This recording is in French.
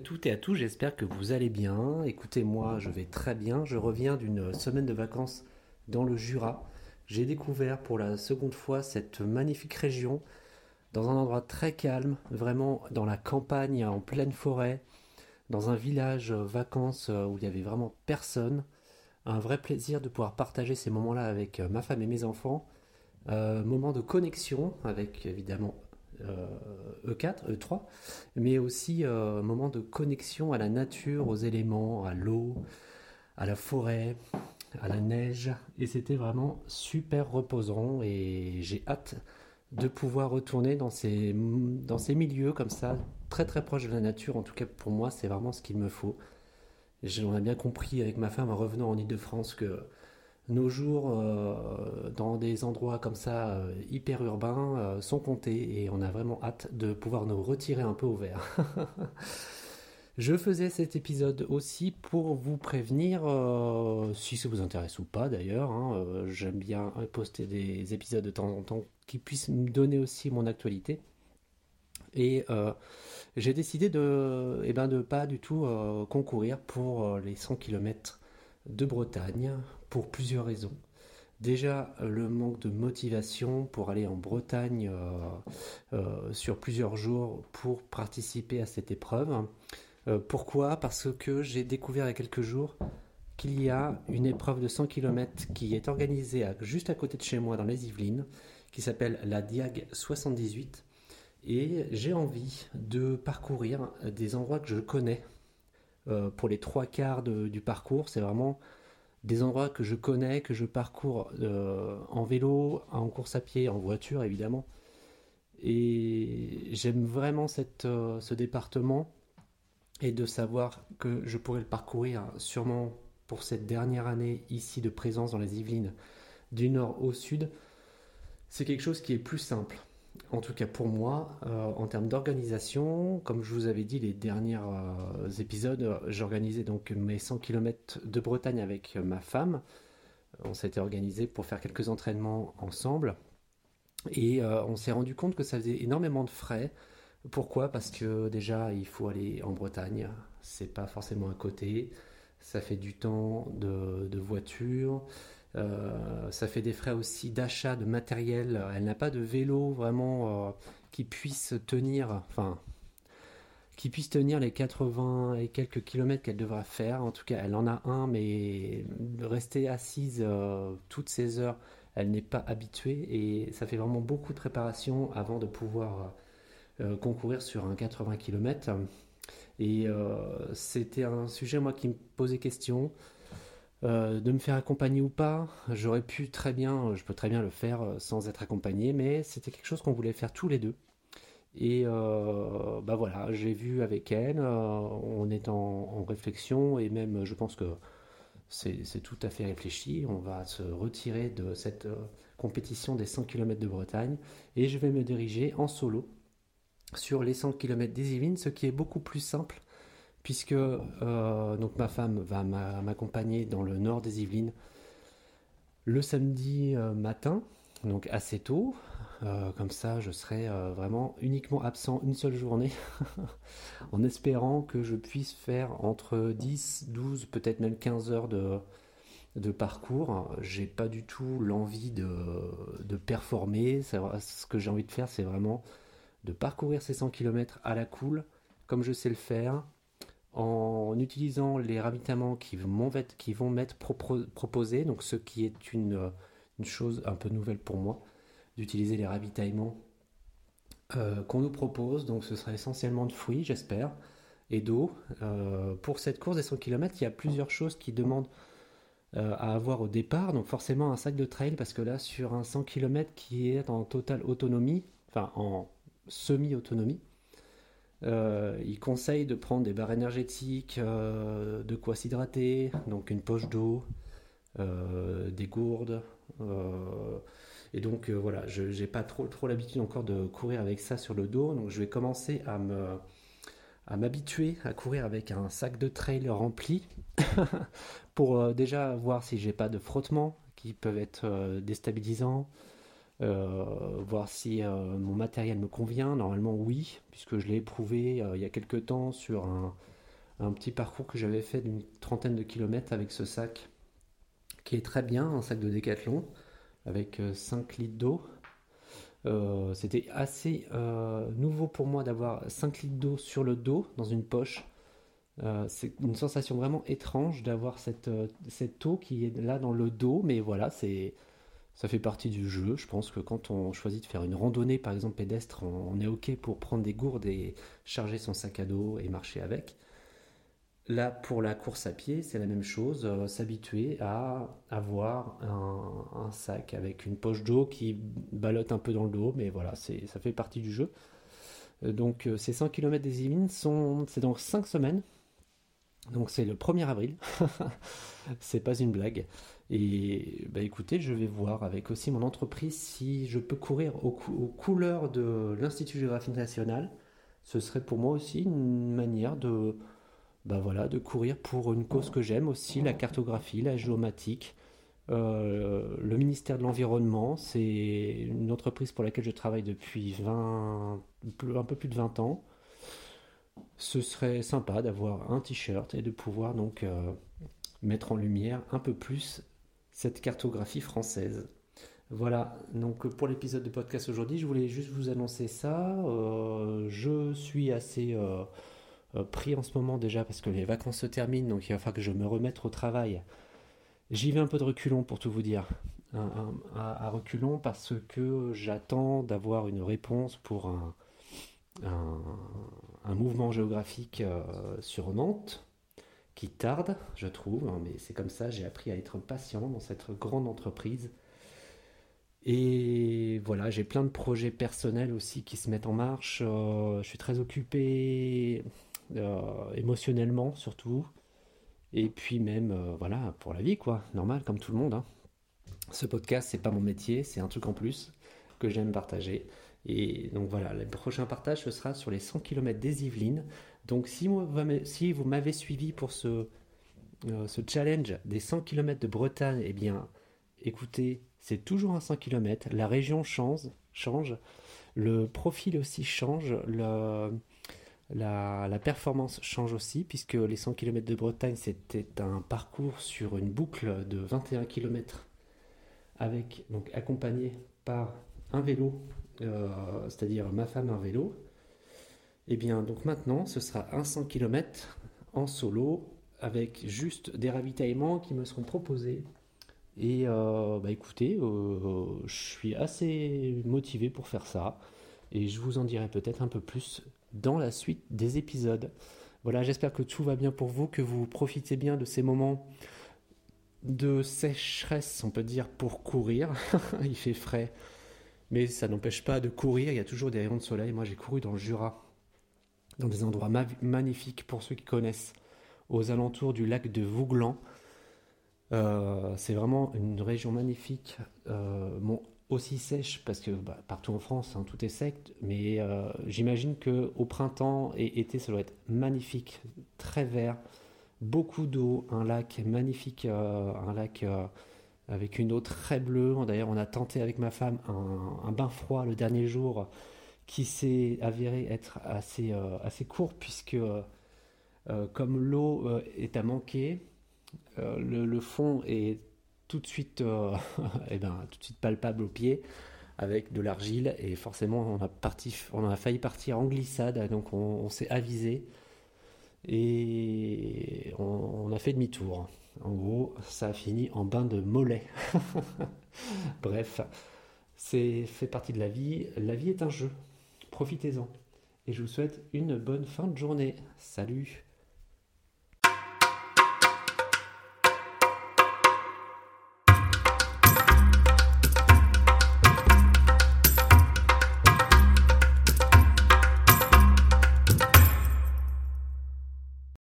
à toutes et à tous, j'espère que vous allez bien. Écoutez, moi, je vais très bien. Je reviens d'une semaine de vacances dans le Jura. J'ai découvert pour la seconde fois cette magnifique région dans un endroit très calme, vraiment dans la campagne, en pleine forêt, dans un village vacances où il y avait vraiment personne. Un vrai plaisir de pouvoir partager ces moments-là avec ma femme et mes enfants. Euh, moment de connexion avec évidemment E4, euh, E3, mais aussi euh, moment de connexion à la nature, aux éléments, à l'eau, à la forêt, à la neige. Et c'était vraiment super reposant et j'ai hâte de pouvoir retourner dans ces, dans ces milieux comme ça, très très proche de la nature. En tout cas, pour moi, c'est vraiment ce qu'il me faut. J'en ai bien compris avec ma femme en revenant en Ile-de-France que nos jours euh, dans des endroits comme ça euh, hyper urbains euh, sont comptés et on a vraiment hâte de pouvoir nous retirer un peu au vert. Je faisais cet épisode aussi pour vous prévenir, si ça vous intéresse ou pas d'ailleurs, hein, j'aime bien poster des épisodes de temps en temps qui puissent me donner aussi mon actualité. Et j'ai décidé de ne eh ben, de pas du tout concourir pour les 100 km de Bretagne pour plusieurs raisons. Déjà, le manque de motivation pour aller en Bretagne euh, euh, sur plusieurs jours pour participer à cette épreuve. Euh, pourquoi? Parce que j'ai découvert il y a quelques jours qu'il y a une épreuve de 100 km qui est organisée juste à côté de chez moi dans les Yvelines, qui s'appelle la Diag 78. Et j'ai envie de parcourir des endroits que je connais. Pour les trois quarts du parcours, c'est vraiment des endroits que je connais, que je parcours euh, en vélo, en course à pied, en voiture évidemment. Et j'aime vraiment euh, ce département et de savoir que je pourrais le parcourir sûrement pour cette dernière année ici de présence dans les Yvelines du nord au sud. C'est quelque chose qui est plus simple en tout cas pour moi, euh, en termes d'organisation, comme je vous avais dit les derniers euh, épisodes, j'organisais donc mes 100 km de Bretagne avec ma femme. On s'était organisé pour faire quelques entraînements ensemble. Et euh, on s'est rendu compte que ça faisait énormément de frais. Pourquoi? Parce que déjà, il faut aller en Bretagne. C'est pas forcément à côté. Ça fait du temps de voiture. Euh, ça fait des frais aussi d'achat de matériel. Elle n'a pas de vélo vraiment euh, qui puisse tenir, enfin, qui puisse tenir les 80 et quelques kilomètres qu'elle devra faire. En tout cas, elle en a un, mais rester assise euh, toutes ces heures, elle n'est pas habituée et ça fait vraiment beaucoup de préparation avant de pouvoir concourir sur un 80 km. Et c'était un sujet moi qui me posait question. Euh, de me faire accompagner ou pas, j'aurais pu très bien, je peux très bien le faire euh, sans être accompagné, mais c'était quelque chose qu'on voulait faire tous les deux. Et euh, bah voilà, j'ai vu avec elle, on est en, réflexion et même je pense que c'est tout à fait réfléchi. On va se retirer de cette compétition des 100 km de Bretagne et je vais me diriger en solo sur les 100 km des Yvelines, ce qui est beaucoup plus simple puisque euh, donc ma femme va m'accompagner dans le nord des Yvelines le samedi euh, matin, donc assez tôt. Euh, comme ça, je serai vraiment uniquement absent une seule journée, en espérant que je puisse faire entre 10, 12, peut-être même 15 heures de, de parcours. J'ai pas du tout l'envie de, de performer. Ce que j'ai envie de faire, c'est vraiment de parcourir ces 100 km à la cool, comme je sais le faire, en utilisant les ravitaillements qui vont, qui vont m'être proposés, donc ce qui est une, chose un peu nouvelle pour moi, d'utiliser les ravitaillements euh, qu'on nous propose, donc ce sera essentiellement de fruits, j'espère, et d'eau. Euh, pour cette course des 100 km, il y a plusieurs choses qui demandent euh, à avoir au départ, donc forcément un sac de trail, parce que là, sur un 100 km qui est en totale autonomie, enfin en semi-autonomie, euh, il conseille de prendre des barres énergétiques, euh, de quoi s'hydrater, donc une poche d'eau, euh, des gourdes. et donc voilà, je n'ai pas trop, trop l'habitude encore de courir avec ça sur le dos, donc je vais commencer à m'habituer à courir avec un sac de trail rempli pour déjà voir si j'ai pas de frottements qui peuvent être déstabilisants, voir si mon matériel me convient. Normalement, oui, puisque je l'ai éprouvé il y a quelques temps sur un, petit parcours que j'avais fait d'une trentaine de kilomètres avec ce sac, qui est très bien, un sac de décathlon, avec 5 litres d'eau. C'était assez nouveau pour moi d'avoir 5 litres d'eau sur le dos, dans une poche. Euh, c'est une sensation vraiment étrange d'avoir euh, cette eau qui est là dans le dos, mais voilà, c'est ça fait partie du jeu. Je pense que quand on choisit de faire une randonnée, par exemple pédestre, on, est OK pour prendre des gourdes et charger son sac à dos et marcher avec. Là, pour la course à pied, c'est la même chose, euh, s'habituer à avoir un, sac avec une poche d'eau qui ballotte un peu dans le dos, mais voilà, ça fait partie du jeu. donc ces 100 km des Yvelines, sont, c'est dans 5 semaines, donc c'est le 1er avril, c'est pas une blague. Et bah écoutez, je vais voir avec aussi mon entreprise si je peux courir aux, couleurs de l'Institut géographique national. Ce serait pour moi aussi une manière de, bah voilà, de courir pour une cause que j'aime aussi, la cartographie, la géomatique. Euh, le ministère de l'Environnement, c'est une entreprise pour laquelle je travaille depuis 20, un peu plus de 20 ans ce serait sympa d'avoir un t-shirt et de pouvoir donc euh, mettre en lumière un peu plus cette cartographie française. Voilà, donc pour l'épisode de podcast aujourd'hui, je voulais juste vous annoncer ça. Euh, je suis assez euh, pris en ce moment déjà parce que les vacances se terminent, donc il va falloir que je me remette au travail. J'y vais un peu de reculons pour tout vous dire. à, reculons parce que j'attends d'avoir une réponse pour un, mouvement géographique euh, sur Nantes qui tarde, je trouve, hein, mais c'est comme ça, j'ai appris à être patient dans cette grande entreprise. Et voilà, j'ai plein de projets personnels aussi qui se mettent en marche. Euh, je suis très occupé euh, émotionnellement surtout. Et puis même, voilà, pour la vie, quoi, normal, comme tout le monde. Hein. Ce podcast, c'est pas mon métier, c'est un truc en plus que j'aime partager. Et donc voilà, le prochain partage ce sera sur les 100 km des Yvelines. Donc si, vous m'avez suivi pour ce, euh, challenge des 100 km de Bretagne, eh bien écoutez, c'est toujours un 100 km, la région change, change. Le profil aussi change, la, performance change aussi, puisque les 100 km de Bretagne, c'était un parcours sur une boucle de 21 km, avec, donc accompagné par un vélo euh, c'est-à-dire ma femme en vélo, et eh bien donc maintenant ce sera un 100 km en solo avec juste des ravitaillements qui me seront proposés. Et euh, bah écoutez, euh, je suis assez motivé pour faire ça et je vous en dirai peut-être un peu plus dans la suite des épisodes. Voilà, j'espère que tout va bien pour vous, que vous profitez bien de ces moments de sécheresse, on peut dire, pour courir. Il fait frais, mais ça n'empêche pas de courir, il y a toujours des rayons de soleil. Moi j'ai couru dans le Jura, dans des endroits magnifiques pour ceux qui connaissent, aux alentours du lac de Vouglan. Euh, c'est vraiment une région magnifique, euh, aussi sèche parce que bah, partout en France hein, tout est sec, mais euh, j'imagine que au printemps et été ça doit être magnifique, très vert, beaucoup d'eau, un lac magnifique, un lac avec une eau très bleue. D'ailleurs, on a tenté avec ma femme un, bain froid le dernier jour qui s'est avéré être assez, euh, assez court puisque euh, euh, comme l'eau est à manquer, le, fond est tout de suite, eh ben, tout de suite palpable au pied avec de l'argile et forcément on a, parti, on a failli partir en glissade donc on, s'est avisé et on a fait demi-tour. En gros, ça a fini en bain de mollet. Bref, c'est fait partie de la vie. La vie est un jeu. Profitez-en. Et je vous souhaite une bonne fin de journée. Salut